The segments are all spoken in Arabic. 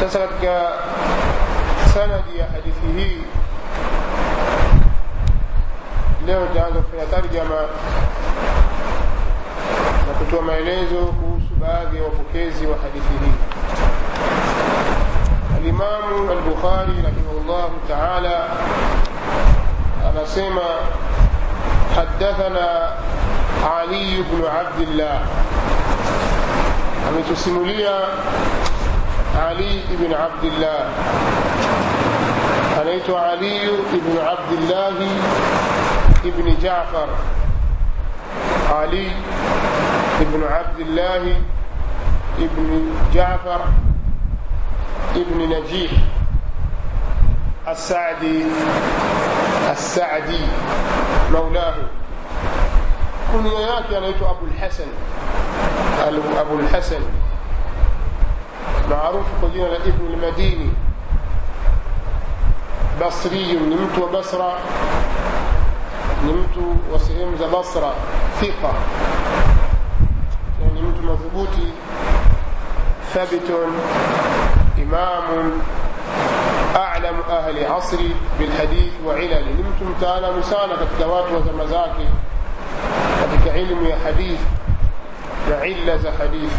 تسرق سند يا حديثه له جاز في ترجمة. نكتب ما يلزو كوس بادي وفكيزي وحديثه. الإمام البخاري رحمه الله تعالى أنا سيما حدثنا علي بن عبد الله. أمي تسمليا علي بن عبد الله. anaitwa علي بن عبد الله بن جعفر. علي بن عبد الله بن جعفر بن نجيح السعدي السعدي مولاه. كنيا yake anaitwa Abu al-Hasan Abu معروف قدينا ابن المديني. بصري نمت وبصرة. نمت وسهم ذا بصرة. ثقة. نمت مضبوطي. ثابت. إمام. أعلم أهل عصري بالحديث وعلل نمت تعالى مسانة كتكوات وزمزاكي. علم يا حديث وعلة حديث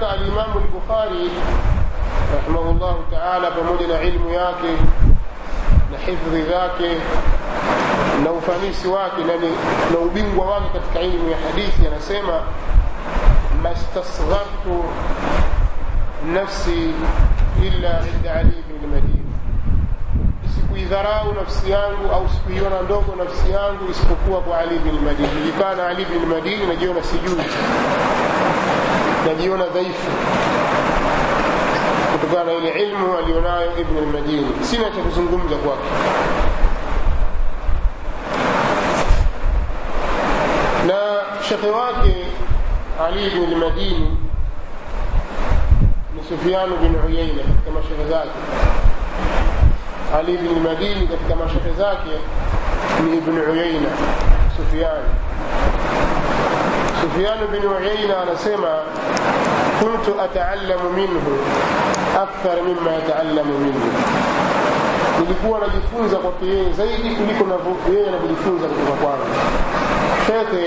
na za alimamu lbukhari rahimahullahu ta'ala pamoja na ilmu yake na hifdhi zake na ufanisi wake na ubingwa wake katika ilmu ya hadithi anasema mastasghartu nafsi illa inda Ali bin lmadini sikuidharau nafsi yangu au sikuiona ndogo nafsi yangu isipokuwa kwa Ali bin Madini. Nilikaa na Ali Madini, najiona sijui, najiona dhaifu kutokana na ile ilmu alionayo Ibn al-Madini. Sina cha kuzungumza kwake. na shekhe wake Ali ibn al-Madini Sufyan bin Uyaina katika mashehe zake. Ali bin Madini katika mashehe zake ni Ibn Uyaina Sufyan. Sufyan bin Uyayna anasema kuntu ataallamu minhu akthar mimma yataallamu minni, nilikuwa najifunza kwake yeye zaidi kuliko yeye anavyojifunza kutoka kwangu. Shekhe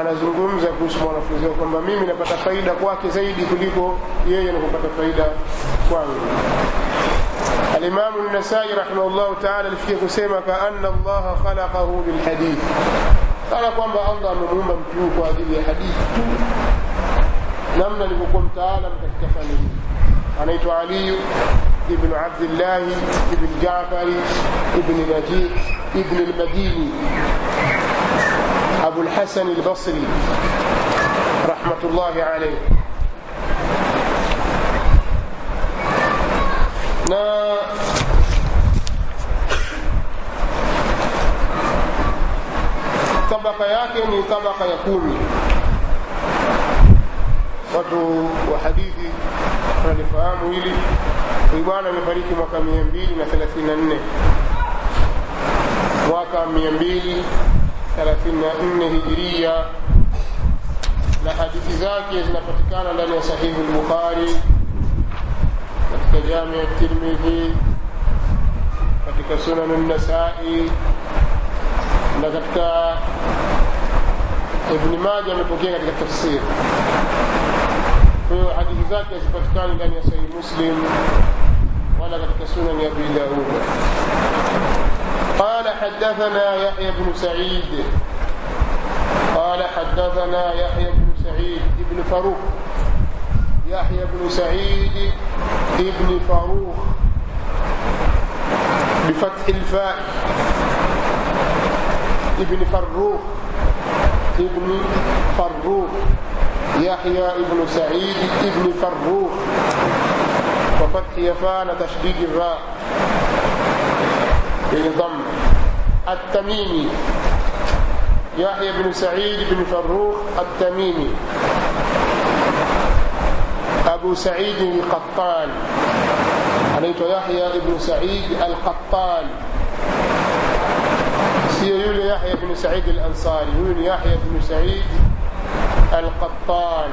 anazungumza kuhusu mwanafunzi wao kwamba mimi napata faida kwake zaidi kuliko yeye anapopata faida kwangu. الإمام النسائي رحمه الله تعالى alifikia kusema kaanna الله خلقه lilhadith, kana kwamba Allah amemuumba mtu kwa ajili ya hadithi tu, namna alivyokuwa mtaalam katika fani hii. Anaitwa Ali ibn Abdillah ibn Jafari ibn Najih ibn al-Madini أبو الحسن البصري رحمة الله عليه na tabaka yake ni tabaka ya kumi. Watu wa hadithi wanalifahamu hili. Huyu bwana amefariki mwaka mia mbili na thelathini na nne. Mwaka mia mbili 34 hijiria. Na hadithi zake zinapatikana ndani ya sahihi al-Bukhari katika jamia Tirmidhi katika sunan an-Nasa'i na katika Ibn Majah amepokea katika tafsiri kwa hadithi zake hazipatikani ndani ya sahihi Muslim wala katika sunan ya Abi Dawud قال حدثنا يحيى بن سعيد قال حدثنا يحيى بن سعيد ابن فاروق يحيى بن سعيد ابن فاروق بفتح الفاء ابن فروخ ابن فروخ يحيى ابن سعيد ابن فروخ. وفتح يفان تشديد الراء بالضم التميمي. يحيى بن سعيد بن فروخ التميمي. أبو سعيد القطان. anaitwa Yahya ibn Sa'id al-Qattan هي يحيى بن سعيد الأنصاري يولي يحيى بن سعيد القطان.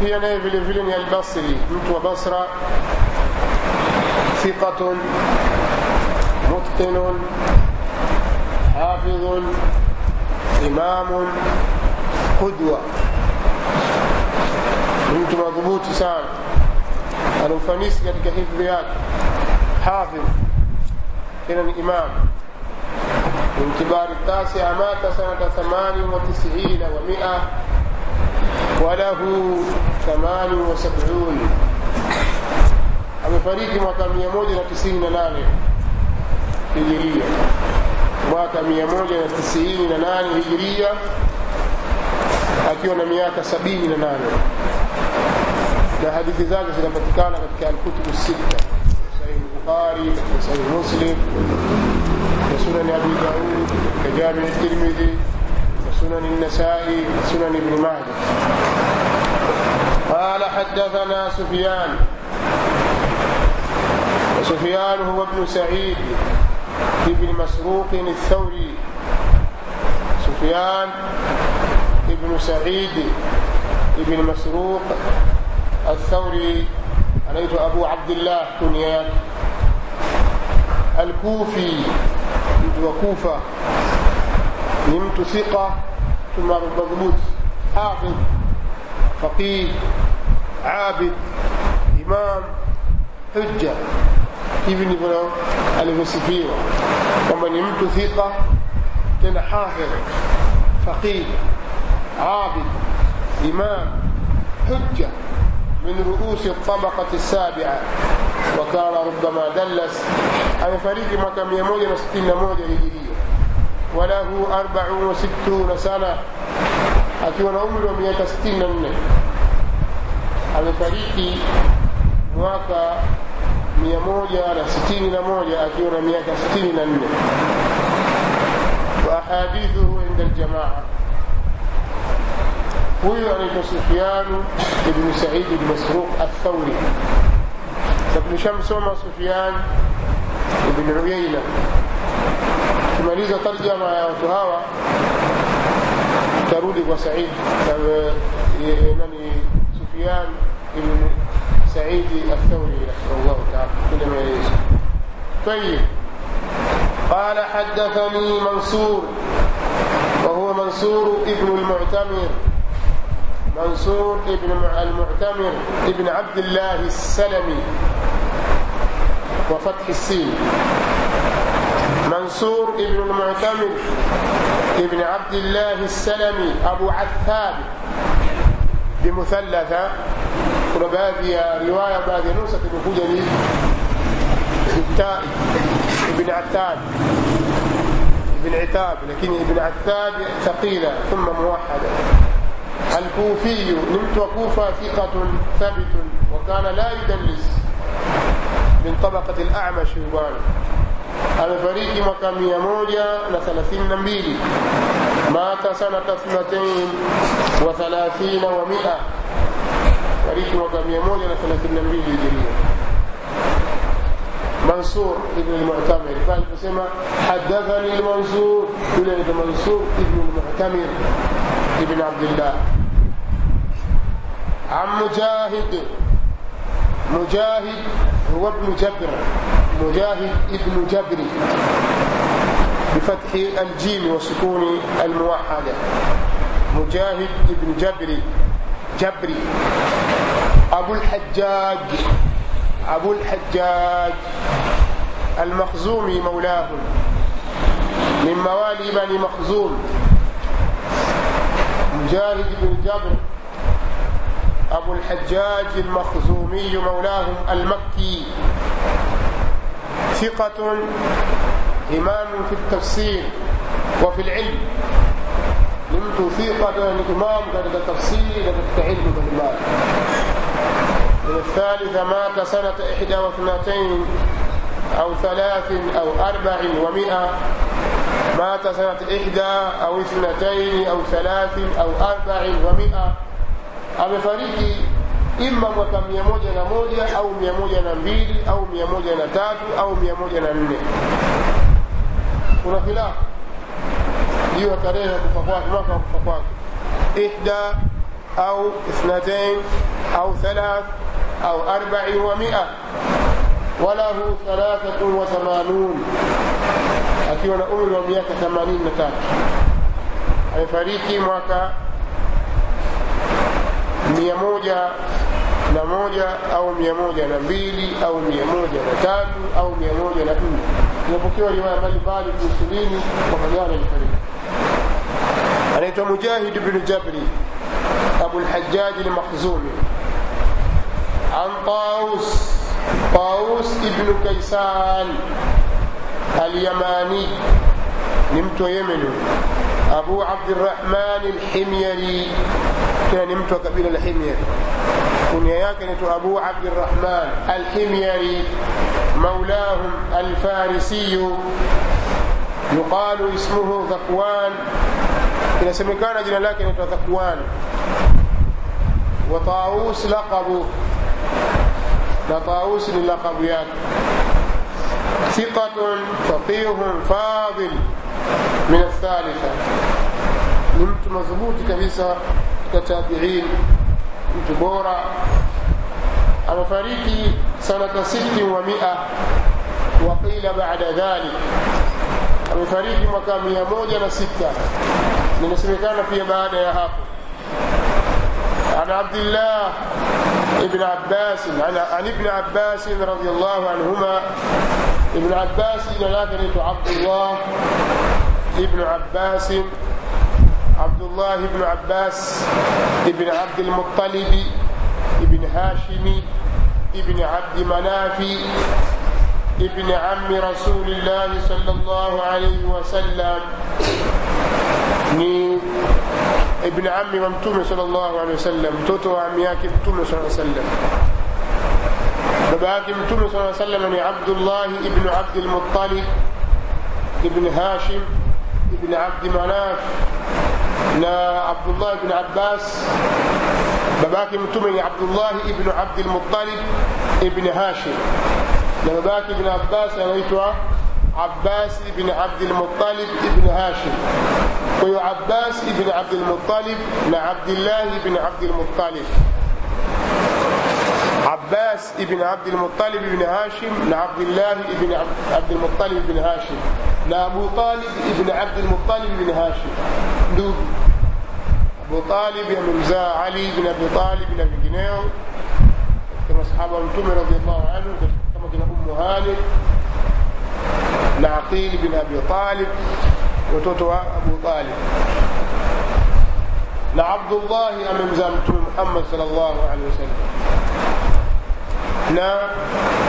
هي نائب لفلنيا البصري نتوى بصرة ثقة متقن حافظ إمام قدوة. نتوى ضبوط سان الوفانيس قد كهيف بياته hifdhi yake hafidh tena ni imam من كبار التاسع مات سنة ثمان وتسعين ومئة وله ثمان وسبعون amefariki mwaka mia moja na tisini na nane hijiria mwaka mia moja na tisini na nane hijiria akiwa na miaka sabini na nane na hadithi zake zinapatikana katika alkutubu sita البخاري وصحيح مسلم وسنن أبي داود كجامع الترمذي وسنن النسائي وسنن ابن ماجه. قال حدثنا سفيان. وسفيان هو ابن سعيد ابن مسروق الثوري. سفيان ابن سعيد ابن مسروق الثوري. عليه أبو عبد الله كنيان الكوفي وكوفة نمت ثقة ثم مضبوط حافظ فقيه عابد إمام حجة ابن ابن الوسفير ومن نمت ثقة كان حافظ فقيه عابد إمام حجة من رؤوس الطبقة السابعة. وكان ربما دلس amefariki mwaka 161 hijiria. Walahu 64 sana akiwa na umri wa miaka 64 amefariki mwaka 161 akiwa na miaka 64 wa inda aljamaa. Huyu anaitwa Sufyanu ibn Said ibn Masruq ath-Thawri. Sasa tumeshamsoma ibn Uyayna. Tumaliza tarjama ya watu hawa, tarudi kwa Said nani Sufyan ibn Said al-Thawri rahimahullah ta'ala kule maelezo. طيب قال حدثني منصور وهو منصور ابن المعتمر منصور ابن المعتمر ابن عبد الله السلمي وفتح السين. منصور ابن المعتمد ابن عبد الله السلمي أبو عثاب. بمثلثة ربابي رواية بعد نوسة بخجري التائي ابن عتاب. ابن عتاب لكن ابن عتاب ثقيلة ثم موحدة. الكوفي نمت وكوفة ثقة ثابت وكان لا يدلس. من طبقة الأعمش الغان الفريق مقام يموجا لثلاثين نبيل مات سنة اثنتين وثلاثين ومئة. فريق مقام يموجا لثلاثين نبيل جريا منصور ابن المعتمر. قال بسمة حدثني المنصور. كل منصور ابن المعتمر ابن عبد الله. عم مجاهد. مجاهد هو ابن جبر. مجاهد ابن جبر. بفتح الجيم وسكون الموحدة. مجاهد ابن جبري جبري. أبو الحجاج. أبو الحجاج. المخزومي مولاه. من موالي بني مخزوم. مجاهد بن جبر. أبو الحجاج المخزومي مولاهم المكي. ثقة إمام في التفسير وفي العلم. ni imam katika tafsiri na katika ilmu mbalimbali الثالثة مات سنة إحدى واثنتين أو ثلاث أو أربع ومئة مات سنة إحدى أو اثنتين أو ثلاث أو أربع ومئة amefariki ima mwaka mia moja na moja au mia moja na mbili au mia moja na tatu au mia moja na nne. Kuna khilafu. Juu ya tarehe ya kufa kwake mwaka wa kufa kwake. Ihda au ithnatain au thalath au arbai wa mia. Walahu thalathatun wa thamanun. Akiwa na umri wa miaka themanini na tatu. Amefariki mwaka mia moja na moja au mia moja na mbili au mia moja na tatu au mia moja na nne inapokewa riwaya mbalimbali kuhusu dini mwaka gani alifariki anaitwa mujahid bnu jabri abu lhajaji lmakhzumi an taus taus ibnu kaisan alyamani ni mtu wa yemeni abu abdirahman lhimyari tena ni mtu wa kabila la himyari kunia yake naitwa abu abdirahman alhimyari maulahum alfarisiyu yuqalu ismuhu dhakwan inasemekana jina lake naitwa dhakwan wa taus laqabu na taus ni laqabu yake ثقة فقيه فاضل من الثالثة نمت مضبوط كبيسة كتابعين mtu bora amefariki sanata siti wa mia waqila bada dhalik amefariki mwaka mia moja na sita ninasemekana pia baada ya hapo عن عبد الله ابن عباس عن ابن عباس رضي الله عنهما ابن عباس إلى عبد الله ابن عباس الله بن عباس بن عبد المطلب بن هاشم بن عبد مناف بن عم رسول الله صلى الله عليه وسلم. ابن عم ممتوم صلى الله عليه وسلم. توتو عمياك ممتوم صلى الله عليه وسلم. بباك ممتوم صلى الله عليه وسلم من عبد الله ابن عبد المطلب ابن هاشم ابن عبد مناف. Na abdullah ibn abbas babake mtume ni abdullah ibn abd al-muttalib ibn hashim na babake ibn abbas anaitwa abbas ibn abd al-muttalib ibn hashim kwa hiyo abbas ibn abd al-muttalib na abdullah ibn abd al-muttalib عباس ابن عبد المطلب بن هاشم لعبد الله ابن عبد المطلب بن هاشم لأبو طالب ابن عبد المطلب بن هاشم ndugu أبو طالب يمزا علي بن أبو طالب بن جنيه كما أصحاب أنتم رضي الله عنهم كما كنا أم هاني لعقيل بن أبي طالب وتوتوا أبو طالب. لعبد الله بن يمزا محمد صلى الله عليه وسلم. نا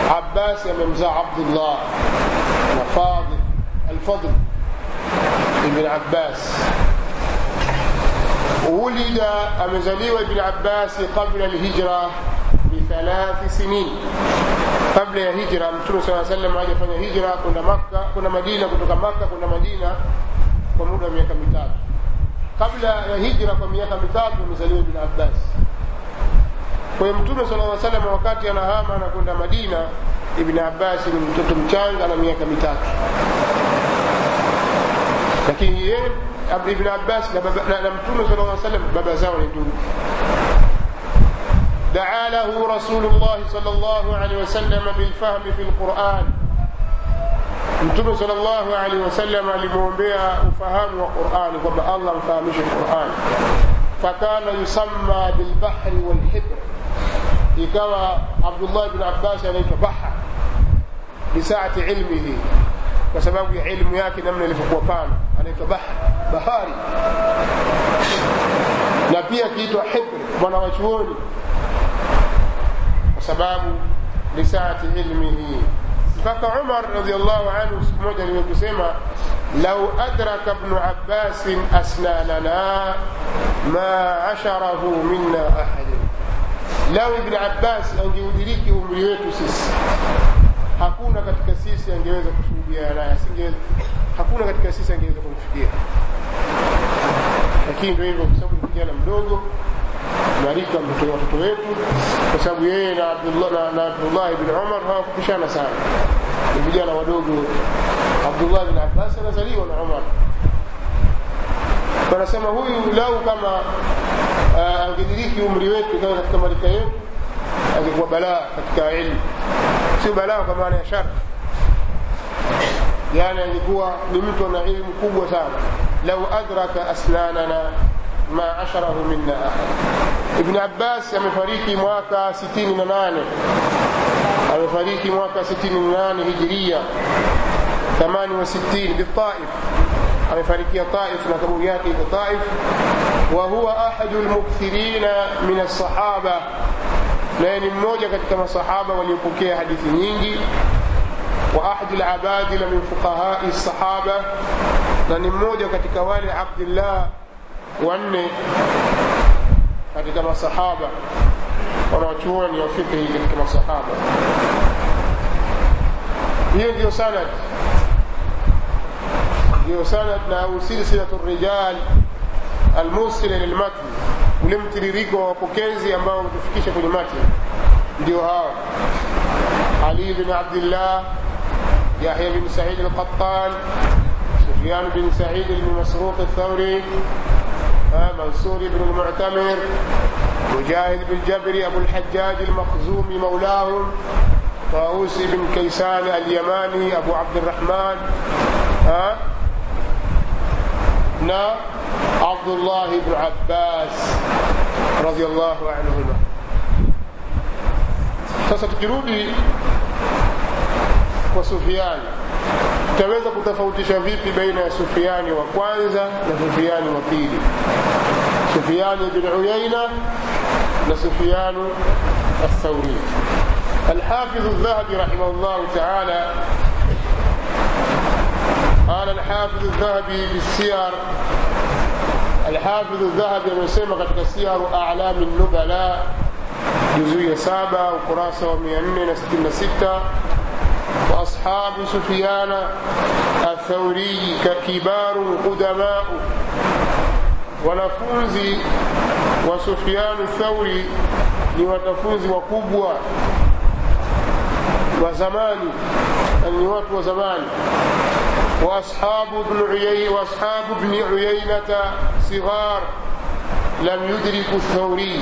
عباس يمزا عبد الله فاضل الفضل ابن عباس. ولد amezaliwa ibn Abbas qabla al-hijra bi thalath sinin kabla ya hijra mtume saa sallam hajafanya hijra kwenda makka kwenda madina kutoka makka kwenda madina kwa muda wa miaka mitatu kabla ya hijra kwa miaka mitatu amezaliwa ibn Abbas kwa hiyo mtume sallallahu alaihi wasallam wakati anahama na kwenda madina ibn Abbas ni mtoto mchanga na miaka mitatu lakini yeye na, baba, na, na mtume sallallahu alaihi wasallam baba zao ni ndugu دعا له رسول الله صلى الله عليه وسلم بالفهم في القرآن mtume sallallahu alaihi wasallam alimwombea ufahamu wa qurani kwamba allah amfahamishe qurani fakana yusamma bilbahri walhibr ikawa abdullah bn abbas anaitwa bahar bisaati ilmihi kwa sababu ya ilmu yake namna ilivyokuwa pana anaitwa bahari. Na pia kiitwa hibri mwana wa chuoni kwa sababu lisaati ilmihi mpaka umar radiallahu anhu siku moja aliwekusema lau adraka bnu abbasin asnanana ma asharahu minna ahadin. Lau ibni abbas angeudiriki umri wetu sisi hakuna katika sisi angeweza kushuhudiana naye hakuna katika sisi angeweza kumfikia lakini ndio hivyo kwa sababu ni kijana mdogo mtoto watoto wetu kwa sababu yeye na Abdullah ibn Umar hawakupishana sana. Ni vijana wadogo. Abdullah ibn Abbas anazaliwa na Umar. Wanasema huyu lau kama uh, angediriki umri wetu kama katika marika yetu angekuwa balaa katika ilmu. Sio balaa kwa maana ya shari. Yani angekuwa ni mtu ana ilmu kubwa sana لو أدرك أسلاننا ما عشره منا أحد. ابن عباس يمفريكي مواكا ستين منانه يمفريكي مواكا ستين منانه هجرية. ثمان وستين بالطائف. يمفريكي طائف نتبوياتي بالطائف وهو أحد المكثرين من الصحابة. لأن الموجة كتما صحابة وليبكي حديث نينجي. وأحد العباد من فقهاء الصحابة. Na ni mmoja katika wale abdillah wanne katika masahaba wanawachuoni wa fikhi katika masahaba. Hiyo ndiyo sanad. Ndiyo sanad na au rijal almusila lilmatn ule mtiririko wa wapokezi ambao hutufikisha kwenye matni ndio hawa ali bin abdillah yahya bin said alqattan سفيان بن سعيد بن مسروق الثوري منصور بن المعتمر مجاهد بن جبر أبو الحجاج المخزومي مولاهم طاووس بن كيسان اليماني أبو عبد الرحمن ها نا عبد الله بن عباس رضي الله عنهما. sasa tukirudi sufiani tutaweza kutofautisha vipi baina ya sufiani wa kwanza na sufiani wa pili sufiani bin uyaina na sufianu الثوري الحافظ الذهبي رحمه الله تعالى قال الحافظ الذهبي في السير الحافظ الذهبي amesema katika siyaru a'lam an-nubala juzuu ya saba ukurasa wa 466 وأصحاب سفيان الثوري ككبار قدماء wanafunzi wa Sufyan Thauri ni wanafunzi wakubwa wa zamani ni watu wa zamani واصحاب ابن عيينة واصحاب ابن عيينة صغار لم يدركوا الثوري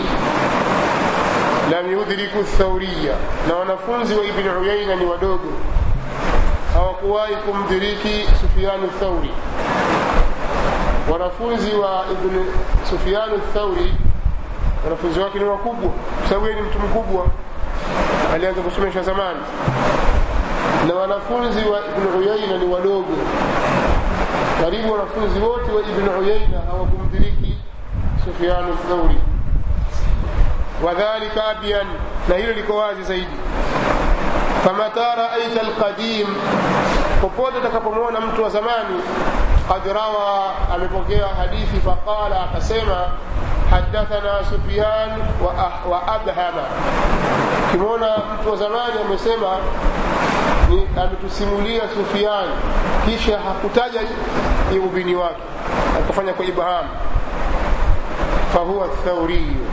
لم يدركوا الثورية na wanafunzi wa Ibn Uyayna ni wadogo hawakuwahi kumdiriki Sufyan Thauri wanafunzi wa Ibn Sufyan Thauri wanafunzi wake ni wakubwa. Kwa sababu yeye ni mtu mkubwa. Alianza kusomesha zamani. Na wanafunzi wa Ibn Uyaina ni wadogo. Karibu wanafunzi wote wa Ibn Uyaina hawakumdiriki Sufyan Thauri wadhalika abyan na hilo liko wazi zaidi famata raaita alqadim popote utakapomwona mtu wa zamani qad rawa amepokea hadithi faqala akasema hadathana sufyan wa, ah, wa abhama ukimwona mtu wa zamani amesema ametusimulia sufyan. Kisha hakutaja ubini wake akafanya kwa ibham fahuwa thauriyu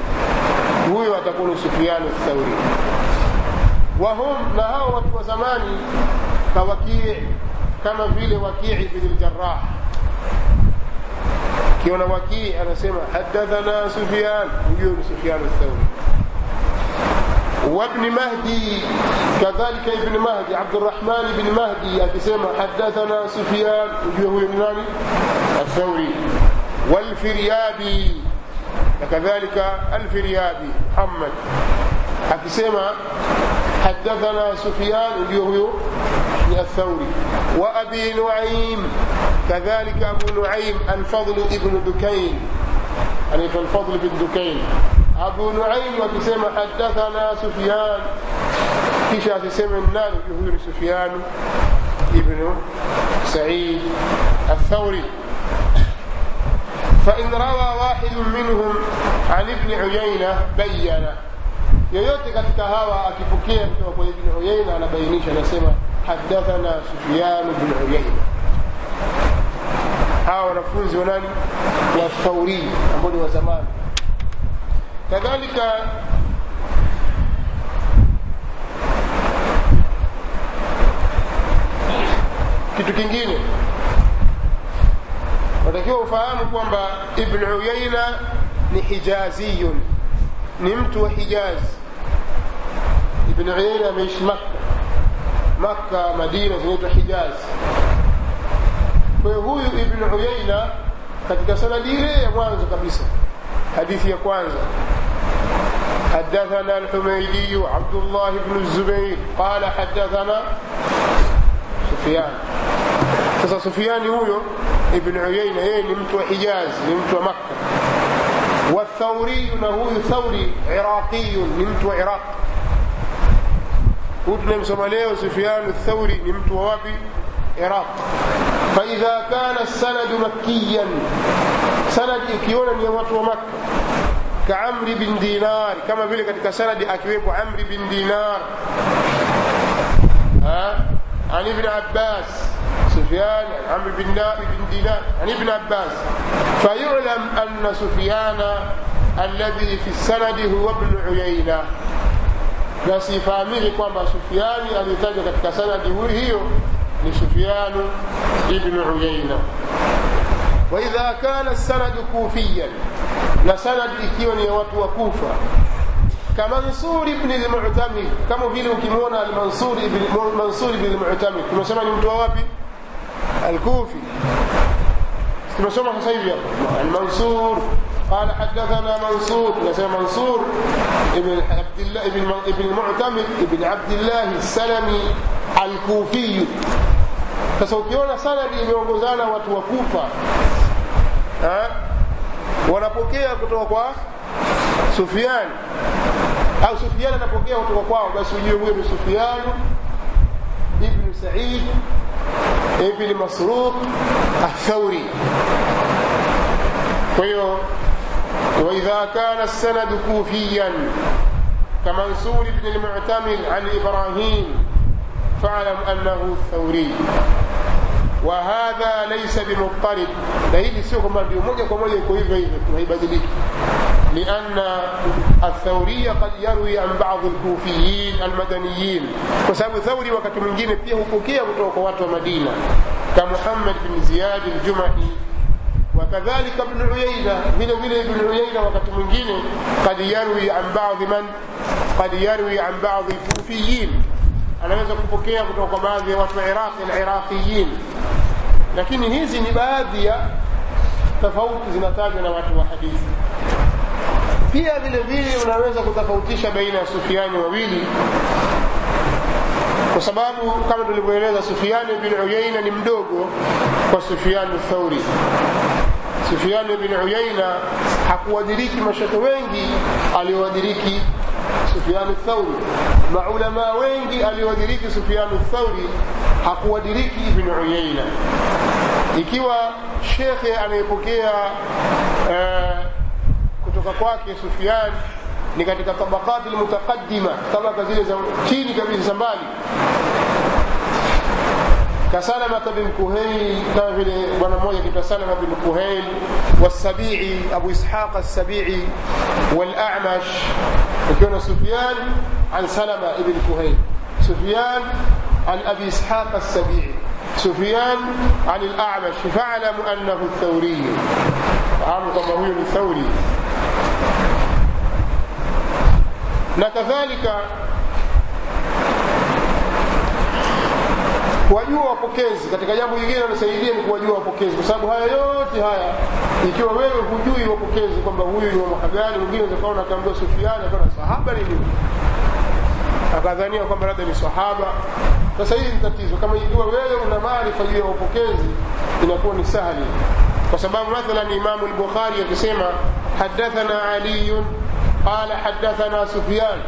huyo atakuwa ni Sufyan Thauri. وهم لها وقت زماني كوكيع كما في لوكيع بن الجراح. كيونا وكيع أنا سمع حدثنا سفيان يقول سفيان الثوري. وابن مهدي كذلك ابن مهدي عبد الرحمن بن مهدي اكسما حدثنا سفيان وجهه يمناني الثوري. والفريابي كذلك الفريابي محمد. اكسما حدثنا سفيان ni الثوري. وأبي نعيم كذلك أبو نعيم الفضل ابن دكين. يعني الفضل بن دكين. nuaim akisema hadathana sufyan kisha asiseme nani huyu ni sufyan ibnu said الثوري. فإن روى واحد منهم عن ابن عيينة بين yoyote katika hawa akipokea kutoka kwa ibn uyaina anabainisha anasema hadathana sufyan bn uyaina hawa wanafunzi wa nani? Wa thauri ambao ni wa zamani. Kadhalika kitu kingine. Watakiwa ufahamu kwamba ibn uyaina ni hijaziyun ni mtu wa hijazi ابن عيينة ميش مكة مكة مدينة زنوط الحجاز فهو ابن عيينة قد كتك سنة ديرة وانزة قبيسة حديث يا يكوانزة حدثنا الحميدي عبد الله بن الزبير. قال حدثنا سفيان. كسا سفيان هو ابن عيينة. إيه نمت حجاز نمت مكة. والثوري هو ثوري عراقي نمت عراقي وابن له وسفيان الثوري من توابي العراق فإذا كان السند مكيا سند يكون يا watu makkah كعمر بن دينار كما بيقول ketika سند اكيوكو عمر بن دينار. ها؟ عن ابن عباس سفيان عمر بن دينار بن دينار عن ابن عباس. فيعلم أن سفيان الذي في السند هو ابن عيينة. بس يفهمه kwamba Sufiani aliyetajwa katika sanadi hiyo ni Sufyanu ibn Uyayna وإذا كان السند كوفيا na sanad ikiwa ni ya watu wa Kufa كمنصور بن المعتمد كما vile ukimwona al-Mansur ibn Mansur ibn al-Mu'tamid tumesema ni mtu wa wapi al-Kufi tumesoma sasa hivi hapa al-Mansur قال حدثنا منصور نسي منصور ابن عبد الله ابن المعتمد ابن عبد الله السلمي الكوفي. فسوكيونا سلمي ميوغوزانا واتوكوفا ها ونبوكيا كتوكوا سفيان أو سفيان نبوكيا كتوكوا بس يوم سفيان ابن سعيد ابن مسروق الثوري كويو وإذا كان السند كوفيا كمنصور بن المعتمد عن إبراهيم فاعلم أنه ثوري وهذا ليس بمضطرب. لأن السوق مرضي ومجا كمجا يكون لأن الثورية قد يروي عن بعض الكوفيين المدنيين. وسبب ثوري وكتم فيه كوكية وتوقوات ومدينة. كمحمد بن زياد الجمعي kadhalika ibn uyaina vile vile ibn uyaina wakati mwingine kad yarwi an baadhi man? Kad yarwi an baadhi kufiyin. Anaweza kupokea kutoka kwa baadhi ya watu wa iraqi na iraqiyin lakini hizi ni baadhi ya tofauti zinatajwa na watu wa hadithi. Pia kwa sababu kama tulivyoeleza Sufyan bin Uyaina ni mdogo kwa Sufyan Thauri. Sufiani bin Uyaina hakuwadiriki mashato wengi aliowadiriki Sufiani Thauri maulama wengi aliowadiriki Sufyan Thauri hakuwadiriki Ibn Uyaina ikiwa shekhe anayepokea uh, kutoka kwake Sufyan ni katika tabakati almutaqaddima tabaka zile za chini kabisa za mbali كسلمة بن كهيل كما في بنا موجة كسلمة بن كهيل والسبيعي أبو إسحاق السبيعي والأعمش وكان سفيان عن سلمة بن كهيل. سفيان عن أبي إسحاق السبيعي. سفيان عن الأعمش فاعلم أنه الثوري. عام كما هو الثوري كذلك kuwajua wapokezi. Katika jambo lingine linasaidia ni kuwajua wapokezi. Kwa sababu haya yote haya ikiwa wewe hujui wapokezi kwamba huyu ni wa mwaka gani mwingine unaweza akaambiwa Sufiani akaona sahaba ni akadhania kwamba labda ni sahaba. Sasa hili ni tatizo. Kama ikiwa wewe una maarifa juu ya wapokezi, inakuwa ni sahali. Kwa sababu mathalan Imamu al-Bukhari akisema hadathana Ali qala hadathana sufyan.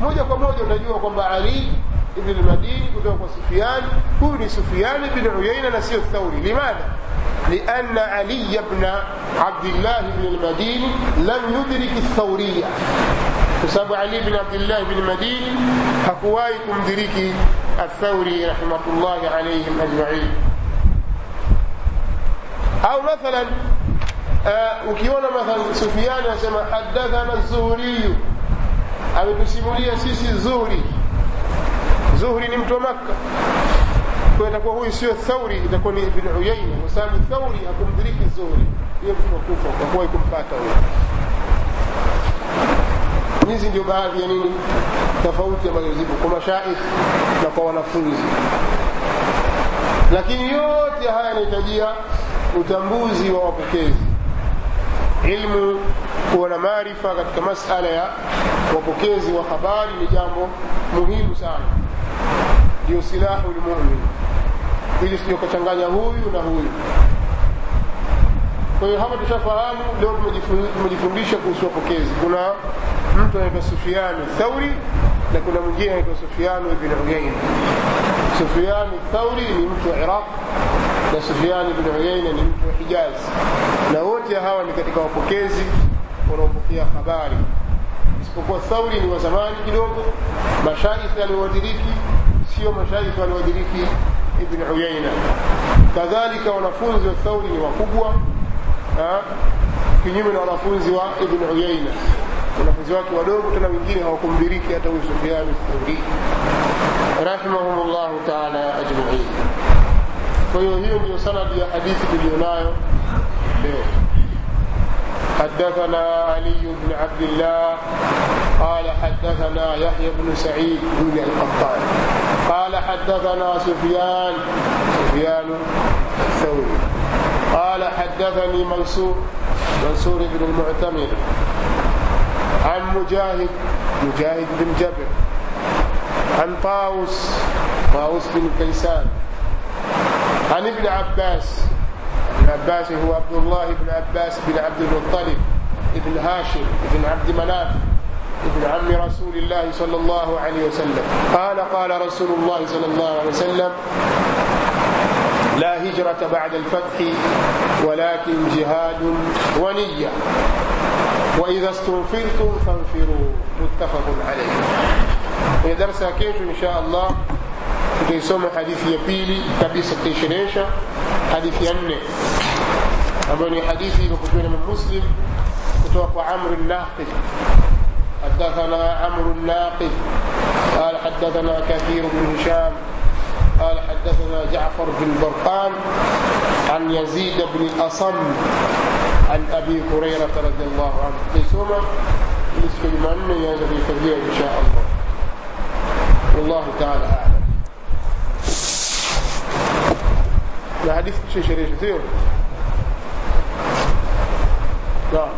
Moja kwa moja utajua kwamba ali ابن المديني كتب سفيان هو ابن سفيان بن عيينة نسير الثوري. لماذا؟ لأن علي بن عبد الله بن المدين لم يدرك الثورية. بسبب علي بن عبد الله بن المدين هكوايكم دريك الثوري رحمة الله عليهم أجمعين. أو مثلا آه، وكيونا مثلا سفيان يسمى حدثنا الزهري. أبو سيموليا لي سيسي الزهري. Zuhri ni mtu wa Makka. Kwa itakuwa huyu sio Thauri itakuwa ni Ibn Uyayna. Kwa sababu Thauri hakumdiriki Zuhri. Hiyo mtu wa kwa kuwa ikumpata huyo hizi ndio baadhi ya nini? Tofauti ambazo zipo kwa mashaikh na kwa wanafunzi. Lakini yote haya yanahitajia utambuzi wa wapokezi. Ilmu kuwa na maarifa katika masala ya wapokezi wa habari ni jambo muhimu sana ndio silahu lmumin ili sijakachanganya huyu na huyu. Kwa hiyo hapa tushafahamu leo tumejifundisha kuhusu wapokezi. Kuna mtu anaitwa sufiani thauri na kuna mwingine anaitwa sufiani ibn uyaina sufiani thauri ni mtu wa iraq na sufiani ibn uyaina ni mtu wa hijazi na wote hawa ni katika wapokezi wanaopokea habari. Isipokuwa thauri ni wa zamani kidogo mashaikh aliowadiriki sio mashaikh aliowadiriki ibn uyaina kadhalika wanafunzi wa thauri ni wakubwa kinyume na wanafunzi wa ibn uyaina wanafunzi wake wadogo tena wengine hawakumdiriki hata huyu sufiani thauri rahimahum llahu taala ajmain kwa hiyo hiyo ndio sanadi ya hadithi tuliyonayo leo حدثنا علي بن عبد الله قال حدثنا يحيى بن سعيد بن القطان قال حدثنا سفيان سفيان الثوري. قال حدثني منصور منصور بن المعتمر عن مجاهد مجاهد بن جبر عن طاووس طاووس بن كيسان عن ابن عباس ابن عباس هو عبد الله بن عباس بن عبد المطلب ابن هاشم بن عبد مناف ابن عم رسول الله صلى الله عليه وسلم. قال قال رسول الله صلى الله عليه وسلم لا هجرة بعد الفتح ولكن جهاد ونية. وإذا استنفرتم فانفروا. متفق عليه. في درس كيف؟ إن شاء الله. تسمى حديث يبيلي كبيسة تشريشة حديث يني. أبني حديثي بكتون من مسلم. وتوقع عمر الناقل حدثنا عمرو الناقد قال حدثنا كثير بن هشام قال حدثنا جعفر بن برقان عن يزيد بن الأصم عن أبي هريرة رضي الله عنه. ليسوما نسك لمن ينزل في إن شاء الله. والله تعالى أعلم. na hadithi tushaisherehesha sio sawa